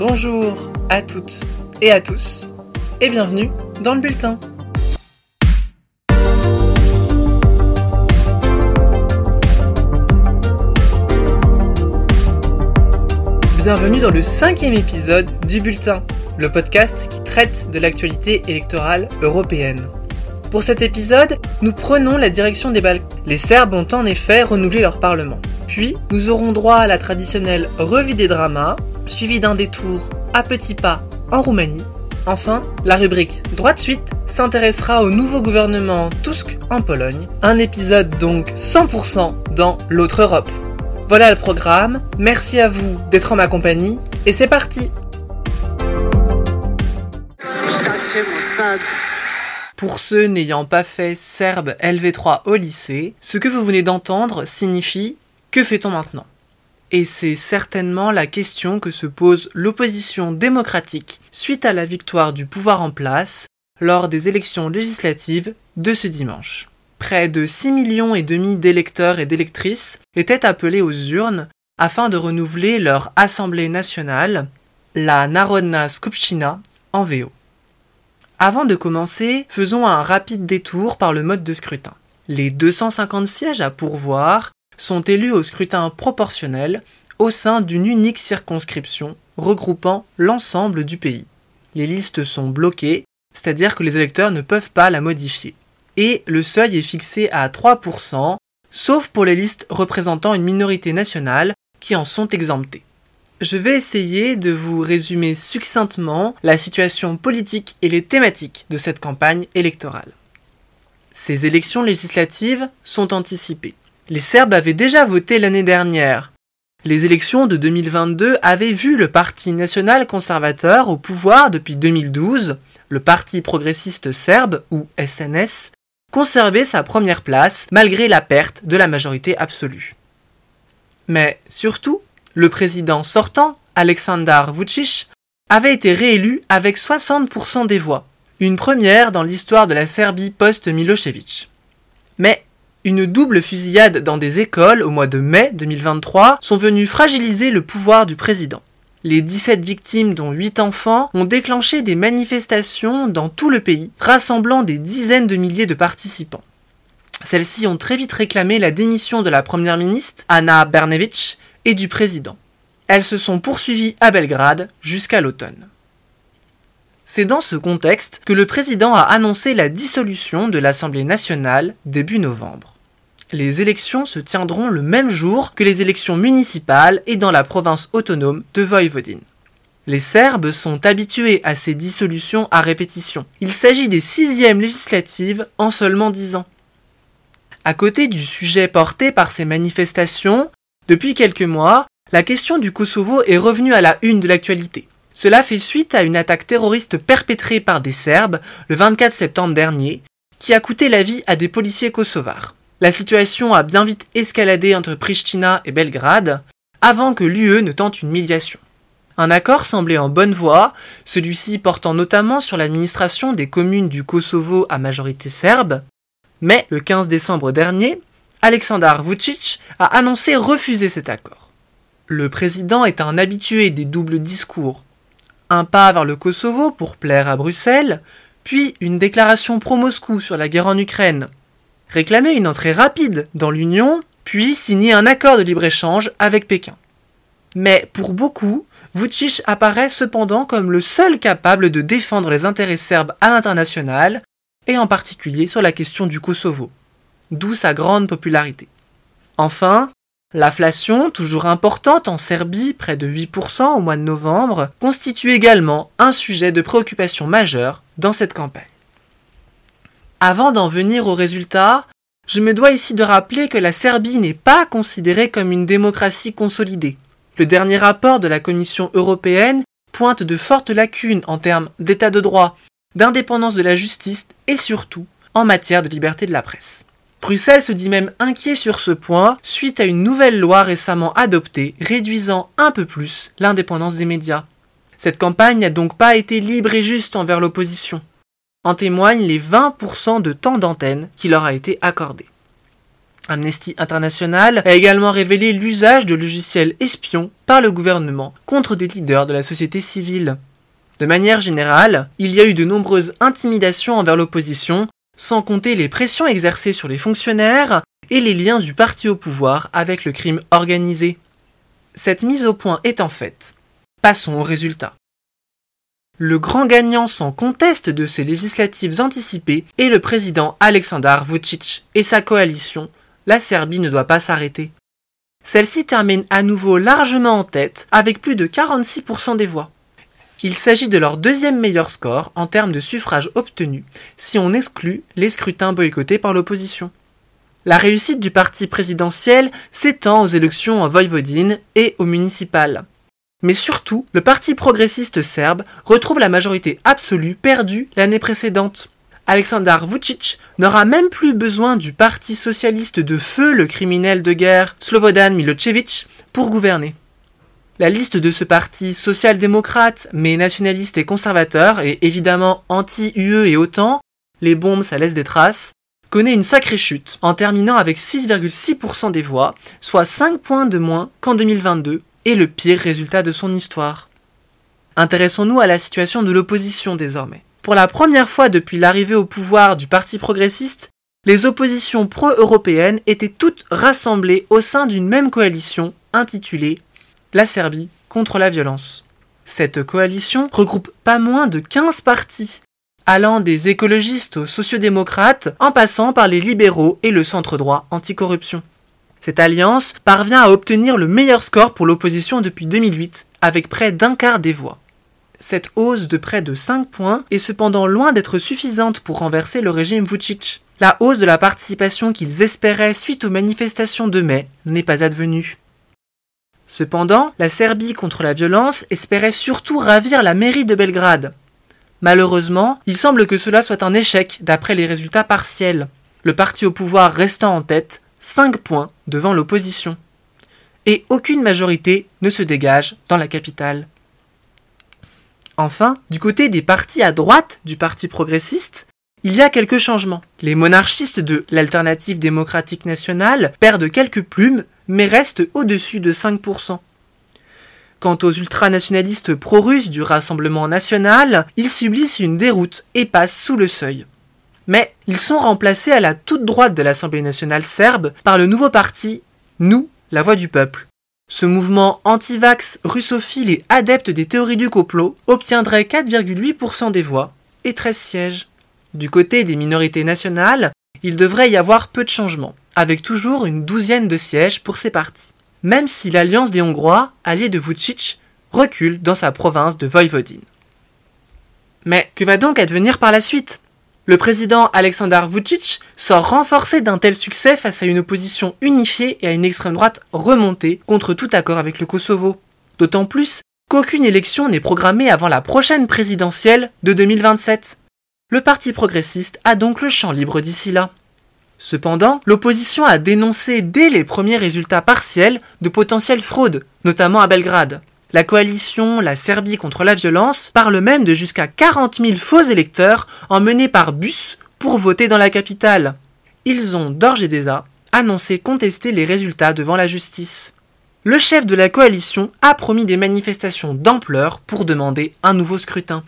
Bonjour à toutes et à tous et bienvenue dans le bulletin. Bienvenue dans le cinquième épisode du bulletin, le podcast qui traite de l'actualité électorale européenne. Pour cet épisode, nous prenons la direction des Balkans. Les Serbes ont en effet renouvelé leur parlement. Puis, nous aurons droit à la traditionnelle revue des dramas, suivie d'un détour à petits pas en Roumanie. Enfin, la rubrique Droit de suite s'intéressera au nouveau gouvernement Tusk en Pologne. Un épisode donc 100% dans l'autre Europe. Voilà le programme, merci à vous d'être en ma compagnie, et c'est parti Pour ceux n'ayant pas fait Serbe LV3 au lycée, ce que vous venez d'entendre signifie que fait-on maintenant? Et c'est certainement la question que se pose l'opposition démocratique suite à la victoire du pouvoir en place lors des élections législatives de ce dimanche. Près de 6 millions et demi d'électeurs et d'électrices étaient appelés aux urnes afin de renouveler leur Assemblée nationale, la Narodna Skupština en VO. Avant de commencer, faisons un rapide détour par le mode de scrutin. Les 250 sièges à pourvoir sont élus au scrutin proportionnel au sein d'une unique circonscription regroupant l'ensemble du pays. Les listes sont bloquées, c'est-à-dire que les électeurs ne peuvent pas la modifier. Et le seuil est fixé à 3%, sauf pour les listes représentant une minorité nationale qui en sont exemptées je vais essayer de vous résumer succinctement la situation politique et les thématiques de cette campagne électorale. Ces élections législatives sont anticipées. Les Serbes avaient déjà voté l'année dernière. Les élections de 2022 avaient vu le Parti national conservateur au pouvoir depuis 2012, le Parti progressiste serbe, ou SNS, conserver sa première place malgré la perte de la majorité absolue. Mais surtout, le président sortant, Aleksandar Vučić, avait été réélu avec 60% des voix, une première dans l'histoire de la Serbie post-Milosevic. Mais une double fusillade dans des écoles au mois de mai 2023 sont venues fragiliser le pouvoir du président. Les 17 victimes, dont 8 enfants, ont déclenché des manifestations dans tout le pays, rassemblant des dizaines de milliers de participants. Celles-ci ont très vite réclamé la démission de la première ministre, Anna Bernevic, et du président. Elles se sont poursuivies à Belgrade jusqu'à l'automne. C'est dans ce contexte que le président a annoncé la dissolution de l'Assemblée nationale début novembre. Les élections se tiendront le même jour que les élections municipales et dans la province autonome de Voïvodine. Les Serbes sont habitués à ces dissolutions à répétition. Il s'agit des sixièmes législatives en seulement dix ans. À côté du sujet porté par ces manifestations, depuis quelques mois, la question du Kosovo est revenue à la une de l'actualité. Cela fait suite à une attaque terroriste perpétrée par des Serbes le 24 septembre dernier, qui a coûté la vie à des policiers kosovars. La situation a bien vite escaladé entre Pristina et Belgrade, avant que l'UE ne tente une médiation. Un accord semblait en bonne voie, celui-ci portant notamment sur l'administration des communes du Kosovo à majorité serbe, mais le 15 décembre dernier, Aleksandar Vucic a annoncé refuser cet accord. Le président est un habitué des doubles discours. Un pas vers le Kosovo pour plaire à Bruxelles, puis une déclaration pro-Moscou sur la guerre en Ukraine. Réclamer une entrée rapide dans l'Union, puis signer un accord de libre-échange avec Pékin. Mais pour beaucoup, Vucic apparaît cependant comme le seul capable de défendre les intérêts serbes à l'international, et en particulier sur la question du Kosovo d'où sa grande popularité. Enfin, l'inflation, toujours importante en Serbie, près de 8% au mois de novembre, constitue également un sujet de préoccupation majeure dans cette campagne. Avant d'en venir aux résultats, je me dois ici de rappeler que la Serbie n'est pas considérée comme une démocratie consolidée. Le dernier rapport de la Commission européenne pointe de fortes lacunes en termes d'état de droit, d'indépendance de la justice et surtout en matière de liberté de la presse. Bruxelles se dit même inquiet sur ce point suite à une nouvelle loi récemment adoptée réduisant un peu plus l'indépendance des médias. Cette campagne n'a donc pas été libre et juste envers l'opposition. En témoignent les 20% de temps d'antenne qui leur a été accordé. Amnesty International a également révélé l'usage de logiciels espions par le gouvernement contre des leaders de la société civile. De manière générale, il y a eu de nombreuses intimidations envers l'opposition, sans compter les pressions exercées sur les fonctionnaires et les liens du parti au pouvoir avec le crime organisé. Cette mise au point étant faite, passons aux résultats. Le grand gagnant sans conteste de ces législatives anticipées est le président Aleksandar Vucic et sa coalition. La Serbie ne doit pas s'arrêter. Celle-ci termine à nouveau largement en tête avec plus de 46% des voix. Il s'agit de leur deuxième meilleur score en termes de suffrages obtenus, si on exclut les scrutins boycottés par l'opposition. La réussite du parti présidentiel s'étend aux élections en Voïvodine et aux municipales. Mais surtout, le parti progressiste serbe retrouve la majorité absolue perdue l'année précédente. Aleksandar Vucic n'aura même plus besoin du parti socialiste de feu, le criminel de guerre Slobodan Milosevic, pour gouverner. La liste de ce parti social-démocrate, mais nationaliste et conservateur, et évidemment anti-UE et OTAN, les bombes ça laisse des traces, connaît une sacrée chute, en terminant avec 6,6% des voix, soit 5 points de moins qu'en 2022, et le pire résultat de son histoire. Intéressons-nous à la situation de l'opposition désormais. Pour la première fois depuis l'arrivée au pouvoir du Parti progressiste, les oppositions pro-européennes étaient toutes rassemblées au sein d'une même coalition intitulée La Serbie contre la violence. Cette coalition regroupe pas moins de 15 partis, allant des écologistes aux sociodémocrates en passant par les libéraux et le centre droit anticorruption. Cette alliance parvient à obtenir le meilleur score pour l'opposition depuis 2008, avec près d'un quart des voix. Cette hausse de près de 5 points est cependant loin d'être suffisante pour renverser le régime Vucic. La hausse de la participation qu'ils espéraient suite aux manifestations de mai n'est pas advenue. Cependant, la Serbie contre la violence espérait surtout ravir la mairie de Belgrade. Malheureusement, il semble que cela soit un échec d'après les résultats partiels. Le parti au pouvoir restant en tête 5 points devant l'opposition. Et aucune majorité ne se dégage dans la capitale. Enfin, du côté des partis à droite du Parti progressiste, il y a quelques changements. Les monarchistes de l'alternative démocratique nationale perdent quelques plumes, mais restent au-dessus de 5%. Quant aux ultranationalistes pro-russes du Rassemblement national, ils subissent une déroute et passent sous le seuil mais ils sont remplacés à la toute droite de l'Assemblée nationale serbe par le nouveau parti Nous, la voix du peuple. Ce mouvement anti-vax, russophile et adepte des théories du complot obtiendrait 4,8% des voix et 13 sièges. Du côté des minorités nationales, il devrait y avoir peu de changements, avec toujours une douzaine de sièges pour ces partis. Même si l'alliance des Hongrois, alliés de Vucic, recule dans sa province de Voïvodine. Mais que va donc advenir par la suite? Le président Aleksandar Vucic sort renforcé d'un tel succès face à une opposition unifiée et à une extrême droite remontée contre tout accord avec le Kosovo. D'autant plus qu'aucune élection n'est programmée avant la prochaine présidentielle de 2027. Le Parti progressiste a donc le champ libre d'ici là. Cependant, l'opposition a dénoncé dès les premiers résultats partiels de potentielles fraudes, notamment à Belgrade. La coalition La Serbie contre la violence parle même de jusqu'à 40 000 faux électeurs emmenés par bus pour voter dans la capitale. Ils ont d'ores et déjà annoncé contester les résultats devant la justice. Le chef de la coalition a promis des manifestations d'ampleur pour demander un nouveau scrutin.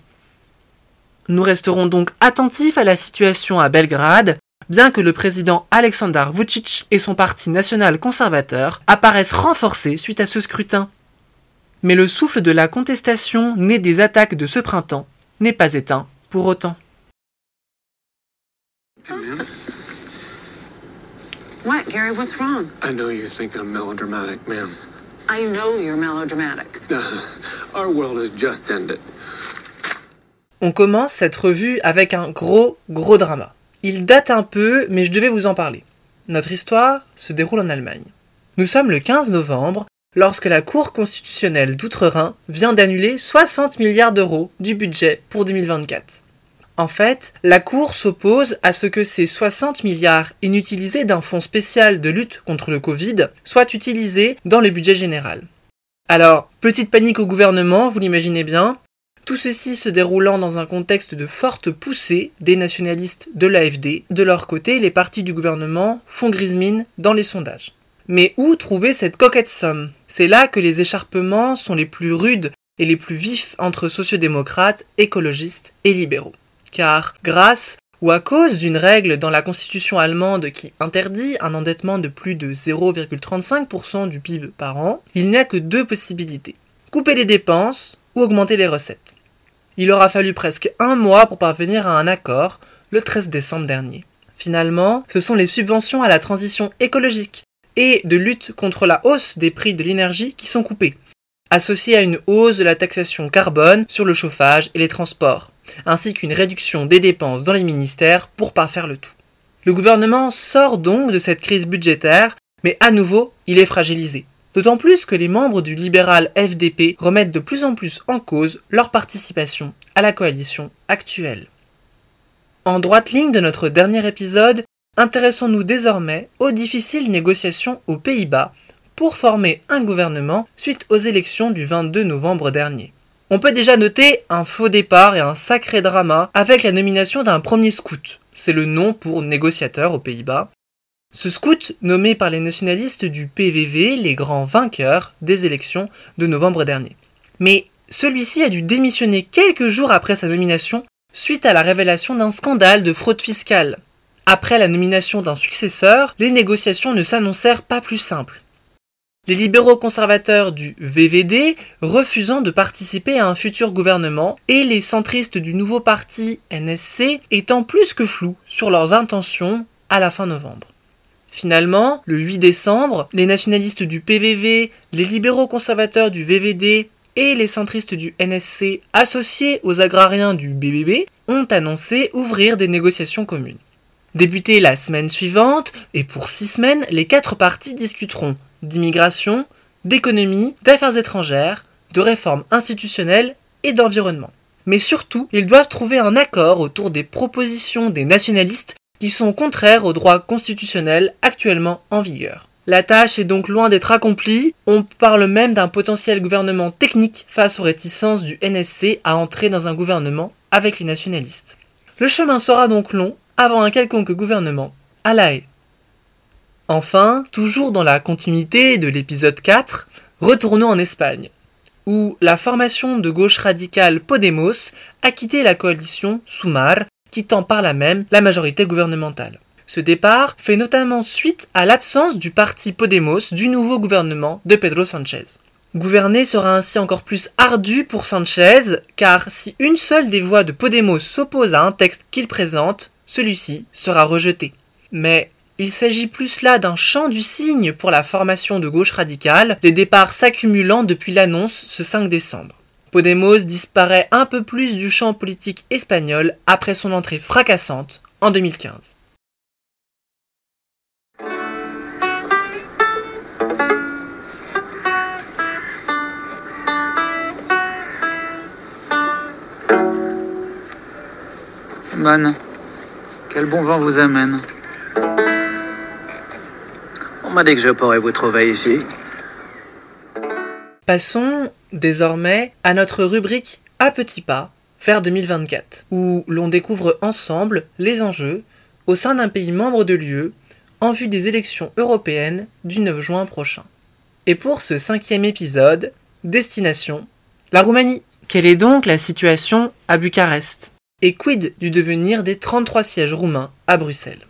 Nous resterons donc attentifs à la situation à Belgrade, bien que le président Aleksandar Vucic et son parti national conservateur apparaissent renforcés suite à ce scrutin mais le souffle de la contestation né des attaques de ce printemps n'est pas éteint pour autant. What, Gary? What's wrong? I know you think I'm melodramatic, ma'am. I know you're melodramatic. Our world has just ended. On commence cette revue avec un gros, gros drama. Il date un peu, mais je devais vous en parler. Notre histoire se déroule en Allemagne. Nous sommes le 15 novembre lorsque la Cour constitutionnelle d'Outre-Rhin vient d'annuler 60 milliards d'euros du budget pour 2024. En fait, la Cour s'oppose à ce que ces 60 milliards inutilisés d'un fonds spécial de lutte contre le Covid soient utilisés dans le budget général. Alors, petite panique au gouvernement, vous l'imaginez bien. Tout ceci se déroulant dans un contexte de forte poussée des nationalistes de l'AFD. De leur côté, les partis du gouvernement font grise mine dans les sondages. Mais où trouver cette coquette somme? C'est là que les écharpements sont les plus rudes et les plus vifs entre sociodémocrates, écologistes et libéraux. Car grâce ou à cause d'une règle dans la constitution allemande qui interdit un endettement de plus de 0,35% du PIB par an, il n'y a que deux possibilités. Couper les dépenses ou augmenter les recettes. Il aura fallu presque un mois pour parvenir à un accord, le 13 décembre dernier. Finalement, ce sont les subventions à la transition écologique et de lutte contre la hausse des prix de l'énergie qui sont coupées, associées à une hausse de la taxation carbone sur le chauffage et les transports, ainsi qu'une réduction des dépenses dans les ministères pour parfaire le tout. Le gouvernement sort donc de cette crise budgétaire, mais à nouveau, il est fragilisé. D'autant plus que les membres du libéral FDP remettent de plus en plus en cause leur participation à la coalition actuelle. En droite ligne de notre dernier épisode, intéressons-nous désormais aux difficiles négociations aux Pays-Bas pour former un gouvernement suite aux élections du 22 novembre dernier. On peut déjà noter un faux départ et un sacré drama avec la nomination d'un premier scout. C'est le nom pour négociateur aux Pays-Bas, ce scout, nommé par les nationalistes du PVV les grands vainqueurs des élections de novembre dernier. Mais celui-ci a dû démissionner quelques jours après sa nomination suite à la révélation d'un scandale de fraude fiscale. Après la nomination d'un successeur, les négociations ne s'annoncèrent pas plus simples. Les libéraux conservateurs du VVD refusant de participer à un futur gouvernement et les centristes du nouveau parti NSC étant plus que flous sur leurs intentions à la fin novembre. Finalement, le 8 décembre, les nationalistes du PVV, les libéraux conservateurs du VVD et les centristes du NSC, associés aux agrariens du BBB, ont annoncé ouvrir des négociations communes. Débutées la semaine suivante, et pour six semaines, les quatre partis discuteront d'immigration, d'économie, d'affaires étrangères, de réformes institutionnelles et d'environnement. Mais surtout, ils doivent trouver un accord autour des propositions des nationalistes qui sont contraires au droit constitutionnel actuellement en vigueur. La tâche est donc loin d'être accomplie, on parle même d'un potentiel gouvernement technique face aux réticences du NSC à entrer dans un gouvernement avec les nationalistes. Le chemin sera donc long avant un quelconque gouvernement à la. Enfin, toujours dans la continuité de l'épisode 4, retournons en Espagne, où la formation de gauche radicale Podemos a quitté la coalition Sumar quittant par là même la majorité gouvernementale. Ce départ fait notamment suite à l'absence du parti Podemos du nouveau gouvernement de Pedro Sanchez. Gouverner sera ainsi encore plus ardu pour Sanchez, car si une seule des voix de Podemos s'oppose à un texte qu'il présente, celui-ci sera rejeté. Mais il s'agit plus là d'un champ du cygne pour la formation de gauche radicale, les départs s'accumulant depuis l'annonce ce 5 décembre. Podemos disparaît un peu plus du champ politique espagnol après son entrée fracassante en 2015. Man, quel bon vent vous amène. On m'a dit que je pourrais vous trouver ici. Passons désormais à notre rubrique à petits pas vers 2024, où l'on découvre ensemble les enjeux au sein d'un pays membre de l'UE en vue des élections européennes du 9 juin prochain. Et pour ce cinquième épisode, destination, la Roumanie. Quelle est donc la situation à Bucarest? Et quid du devenir des 33 sièges roumains à Bruxelles?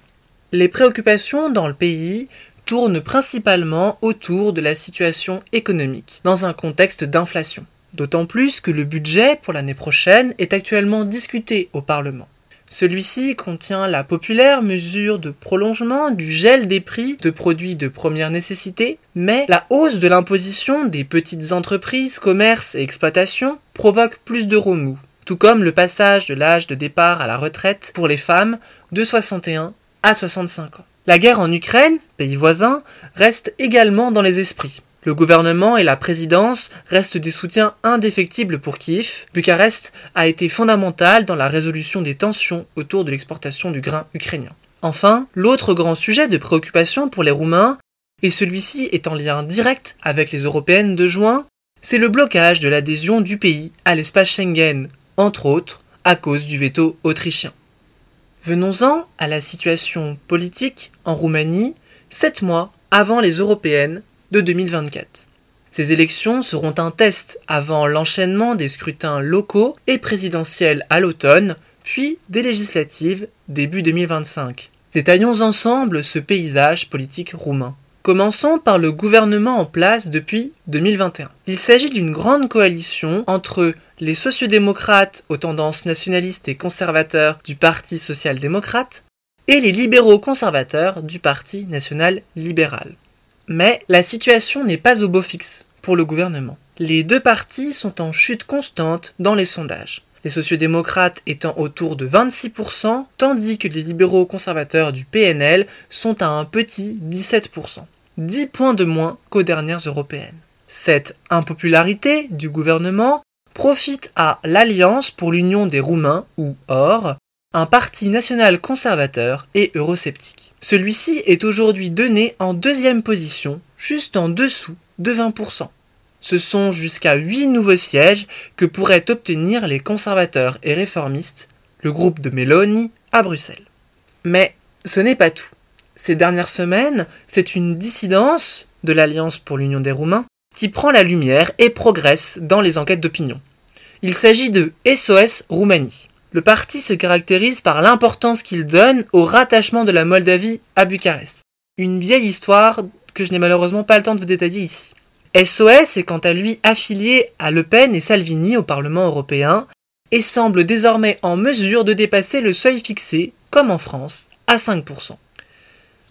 Les préoccupations dans le pays tourne principalement autour de la situation économique, dans un contexte d'inflation. D'autant plus que le budget pour l'année prochaine est actuellement discuté au Parlement. Celui-ci contient la populaire mesure de prolongement du gel des prix de produits de première nécessité, mais la hausse de l'imposition des petites entreprises, commerces et exploitations provoque plus de remous, tout comme le passage de l'âge de départ à la retraite pour les femmes de 61 à 65 ans. La guerre en Ukraine, pays voisin, reste également dans les esprits. Le gouvernement et la présidence restent des soutiens indéfectibles pour Kiev. Bucarest a été fondamental dans la résolution des tensions autour de l'exportation du grain ukrainien. Enfin, l'autre grand sujet de préoccupation pour les Roumains, et celui-ci est en lien direct avec les européennes de juin, c'est le blocage de l'adhésion du pays à l'espace Schengen, entre autres à cause du veto autrichien. Venons-en à la situation politique en Roumanie, sept mois avant les européennes de 2024. Ces élections seront un test avant l'enchaînement des scrutins locaux et présidentiels à l'automne, puis des législatives début 2025. Détaillons ensemble ce paysage politique roumain. Commençons par le gouvernement en place depuis 2021. Il s'agit d'une grande coalition entre les sociodémocrates aux tendances nationalistes et conservateurs du Parti social-démocrate et les libéraux conservateurs du Parti national libéral. Mais la situation n'est pas au beau fixe pour le gouvernement. Les deux partis sont en chute constante dans les sondages les sociodémocrates étant autour de 26%, tandis que les libéraux conservateurs du PNL sont à un petit 17%, 10 points de moins qu'aux dernières européennes. Cette impopularité du gouvernement profite à l'Alliance pour l'Union des Roumains, ou OR, un parti national conservateur et eurosceptique. Celui-ci est aujourd'hui donné en deuxième position, juste en dessous de 20% ce sont jusqu'à 8 nouveaux sièges que pourraient obtenir les conservateurs et réformistes, le groupe de Meloni, à Bruxelles. Mais ce n'est pas tout. Ces dernières semaines, c'est une dissidence de l'Alliance pour l'Union des Roumains qui prend la lumière et progresse dans les enquêtes d'opinion. Il s'agit de SOS Roumanie. Le parti se caractérise par l'importance qu'il donne au rattachement de la Moldavie à Bucarest. Une vieille histoire que je n'ai malheureusement pas le temps de vous détailler ici. SOS est quant à lui affilié à Le Pen et Salvini au Parlement européen et semble désormais en mesure de dépasser le seuil fixé, comme en France, à 5%.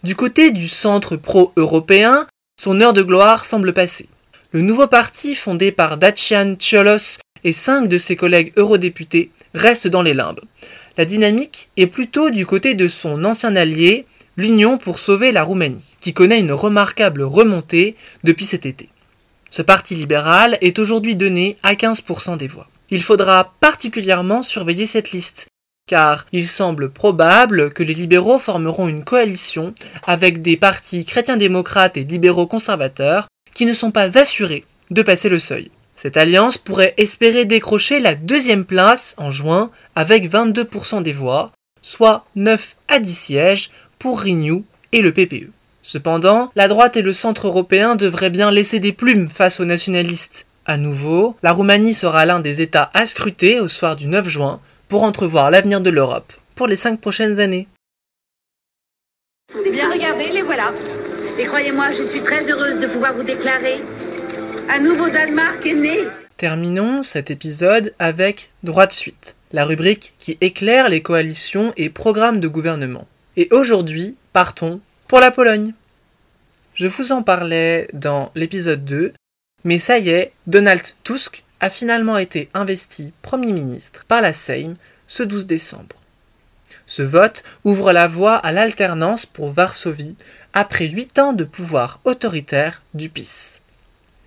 Du côté du centre pro-européen, son heure de gloire semble passer. Le nouveau parti, fondé par Dacian Ciolos et cinq de ses collègues eurodéputés, reste dans les limbes. La dynamique est plutôt du côté de son ancien allié, l'Union pour sauver la Roumanie, qui connaît une remarquable remontée depuis cet été. Ce parti libéral est aujourd'hui donné à 15% des voix. Il faudra particulièrement surveiller cette liste, car il semble probable que les libéraux formeront une coalition avec des partis chrétiens-démocrates et libéraux-conservateurs qui ne sont pas assurés de passer le seuil. Cette alliance pourrait espérer décrocher la deuxième place en juin avec 22% des voix, soit 9 à 10 sièges pour Renew et le PPE. Cependant, la droite et le centre européen devraient bien laisser des plumes face aux nationalistes. À nouveau, la Roumanie sera l'un des États à scruter au soir du 9 juin pour entrevoir l'avenir de l'Europe pour les cinq prochaines années. Bien, regardez, les voilà. Et croyez-moi, je suis très heureuse de pouvoir vous déclarer un nouveau Danemark est né. Terminons cet épisode avec Droit de suite, la rubrique qui éclaire les coalitions et programmes de gouvernement. Et aujourd'hui, partons pour la Pologne. Je vous en parlais dans l'épisode 2, mais ça y est, Donald Tusk a finalement été investi Premier ministre par la Sejm ce 12 décembre. Ce vote ouvre la voie à l'alternance pour Varsovie après huit ans de pouvoir autoritaire du PIS.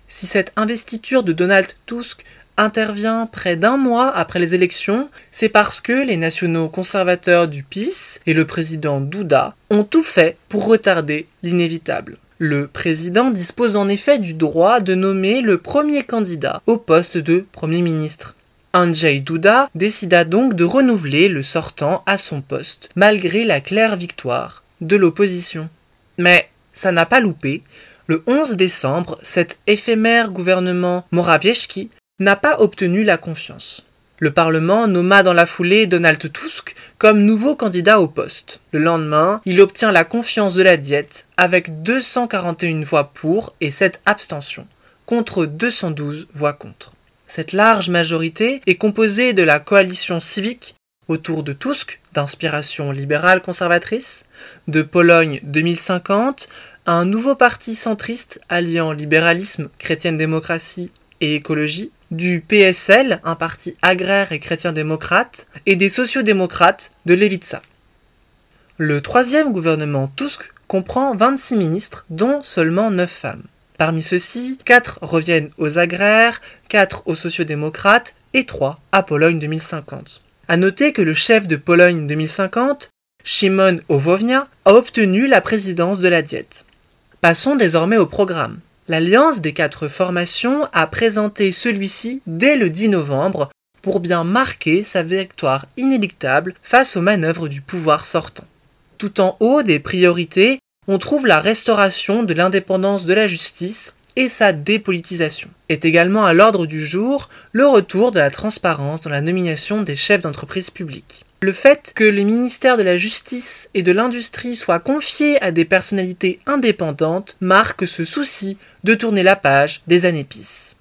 Si cette investiture de Donald Tusk intervient près d'un mois après les élections, c'est parce que les nationaux conservateurs du PIS et le président Duda ont tout fait pour retarder l'inévitable. Le président dispose en effet du droit de nommer le premier candidat au poste de Premier ministre. Andrzej Duda décida donc de renouveler le sortant à son poste, malgré la claire victoire de l'opposition. Mais ça n'a pas loupé. Le 11 décembre, cet éphémère gouvernement Morawiecki n'a pas obtenu la confiance. Le Parlement nomma dans la foulée Donald Tusk comme nouveau candidat au poste. Le lendemain, il obtient la confiance de la Diète avec 241 voix pour et 7 abstentions, contre 212 voix contre. Cette large majorité est composée de la coalition civique autour de Tusk, d'inspiration libérale conservatrice, de Pologne 2050, un nouveau parti centriste alliant libéralisme, chrétienne démocratie et écologie, du PSL, un parti agraire et chrétien-démocrate, et des sociodémocrates de Levitsa. Le troisième gouvernement Tusk comprend 26 ministres, dont seulement 9 femmes. Parmi ceux-ci, 4 reviennent aux agraires, 4 aux sociodémocrates et 3 à Pologne 2050. A noter que le chef de Pologne 2050, Szymon Owownia, a obtenu la présidence de la Diète. Passons désormais au programme. L'Alliance des quatre formations a présenté celui-ci dès le 10 novembre pour bien marquer sa victoire inéluctable face aux manœuvres du pouvoir sortant. Tout en haut des priorités, on trouve la restauration de l'indépendance de la justice et sa dépolitisation. Est également à l'ordre du jour le retour de la transparence dans la nomination des chefs d'entreprise publiques. Le fait que le ministère de la Justice et de l'Industrie soit confié à des personnalités indépendantes marque ce souci de tourner la page des années PIS.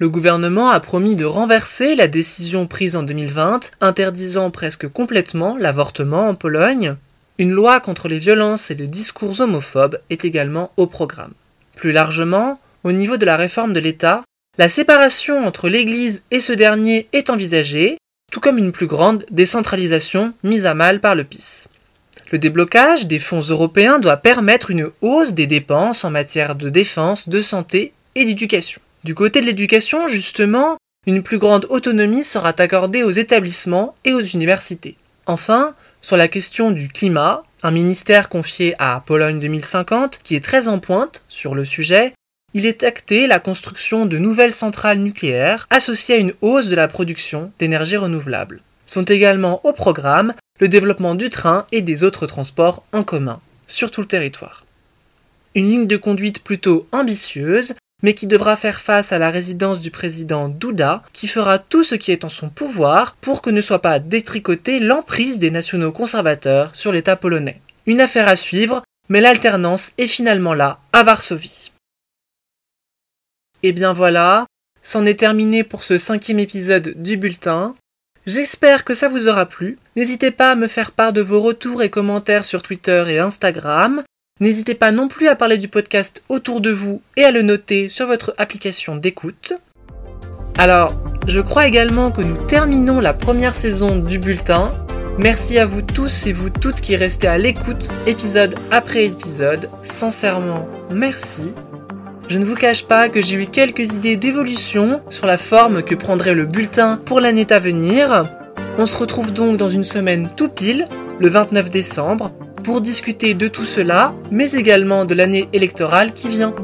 Le gouvernement a promis de renverser la décision prise en 2020 interdisant presque complètement l'avortement en Pologne. Une loi contre les violences et les discours homophobes est également au programme. Plus largement, au niveau de la réforme de l'État, la séparation entre l'Église et ce dernier est envisagée, tout comme une plus grande décentralisation mise à mal par le PIS. Le déblocage des fonds européens doit permettre une hausse des dépenses en matière de défense, de santé et d'éducation. Du côté de l'éducation, justement, une plus grande autonomie sera accordée aux établissements et aux universités. Enfin, sur la question du climat, un ministère confié à Pologne 2050 qui est très en pointe sur le sujet, il est acté la construction de nouvelles centrales nucléaires associées à une hausse de la production d'énergie renouvelable. Sont également au programme le développement du train et des autres transports en commun sur tout le territoire. Une ligne de conduite plutôt ambitieuse, mais qui devra faire face à la résidence du président Douda, qui fera tout ce qui est en son pouvoir pour que ne soit pas détricotée l'emprise des nationaux conservateurs sur l'État polonais. Une affaire à suivre, mais l'alternance est finalement là, à Varsovie. Et bien voilà, c'en est terminé pour ce cinquième épisode du bulletin. J'espère que ça vous aura plu. N'hésitez pas à me faire part de vos retours et commentaires sur Twitter et Instagram. N'hésitez pas non plus à parler du podcast autour de vous et à le noter sur votre application d'écoute. Alors, je crois également que nous terminons la première saison du bulletin. Merci à vous tous et vous toutes qui restez à l'écoute épisode après épisode. Sincèrement, merci. Je ne vous cache pas que j'ai eu quelques idées d'évolution sur la forme que prendrait le bulletin pour l'année à venir. On se retrouve donc dans une semaine tout pile, le 29 décembre, pour discuter de tout cela, mais également de l'année électorale qui vient.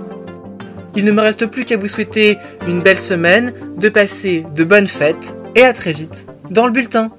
Il ne me reste plus qu'à vous souhaiter une belle semaine, de passer de bonnes fêtes, et à très vite dans le bulletin.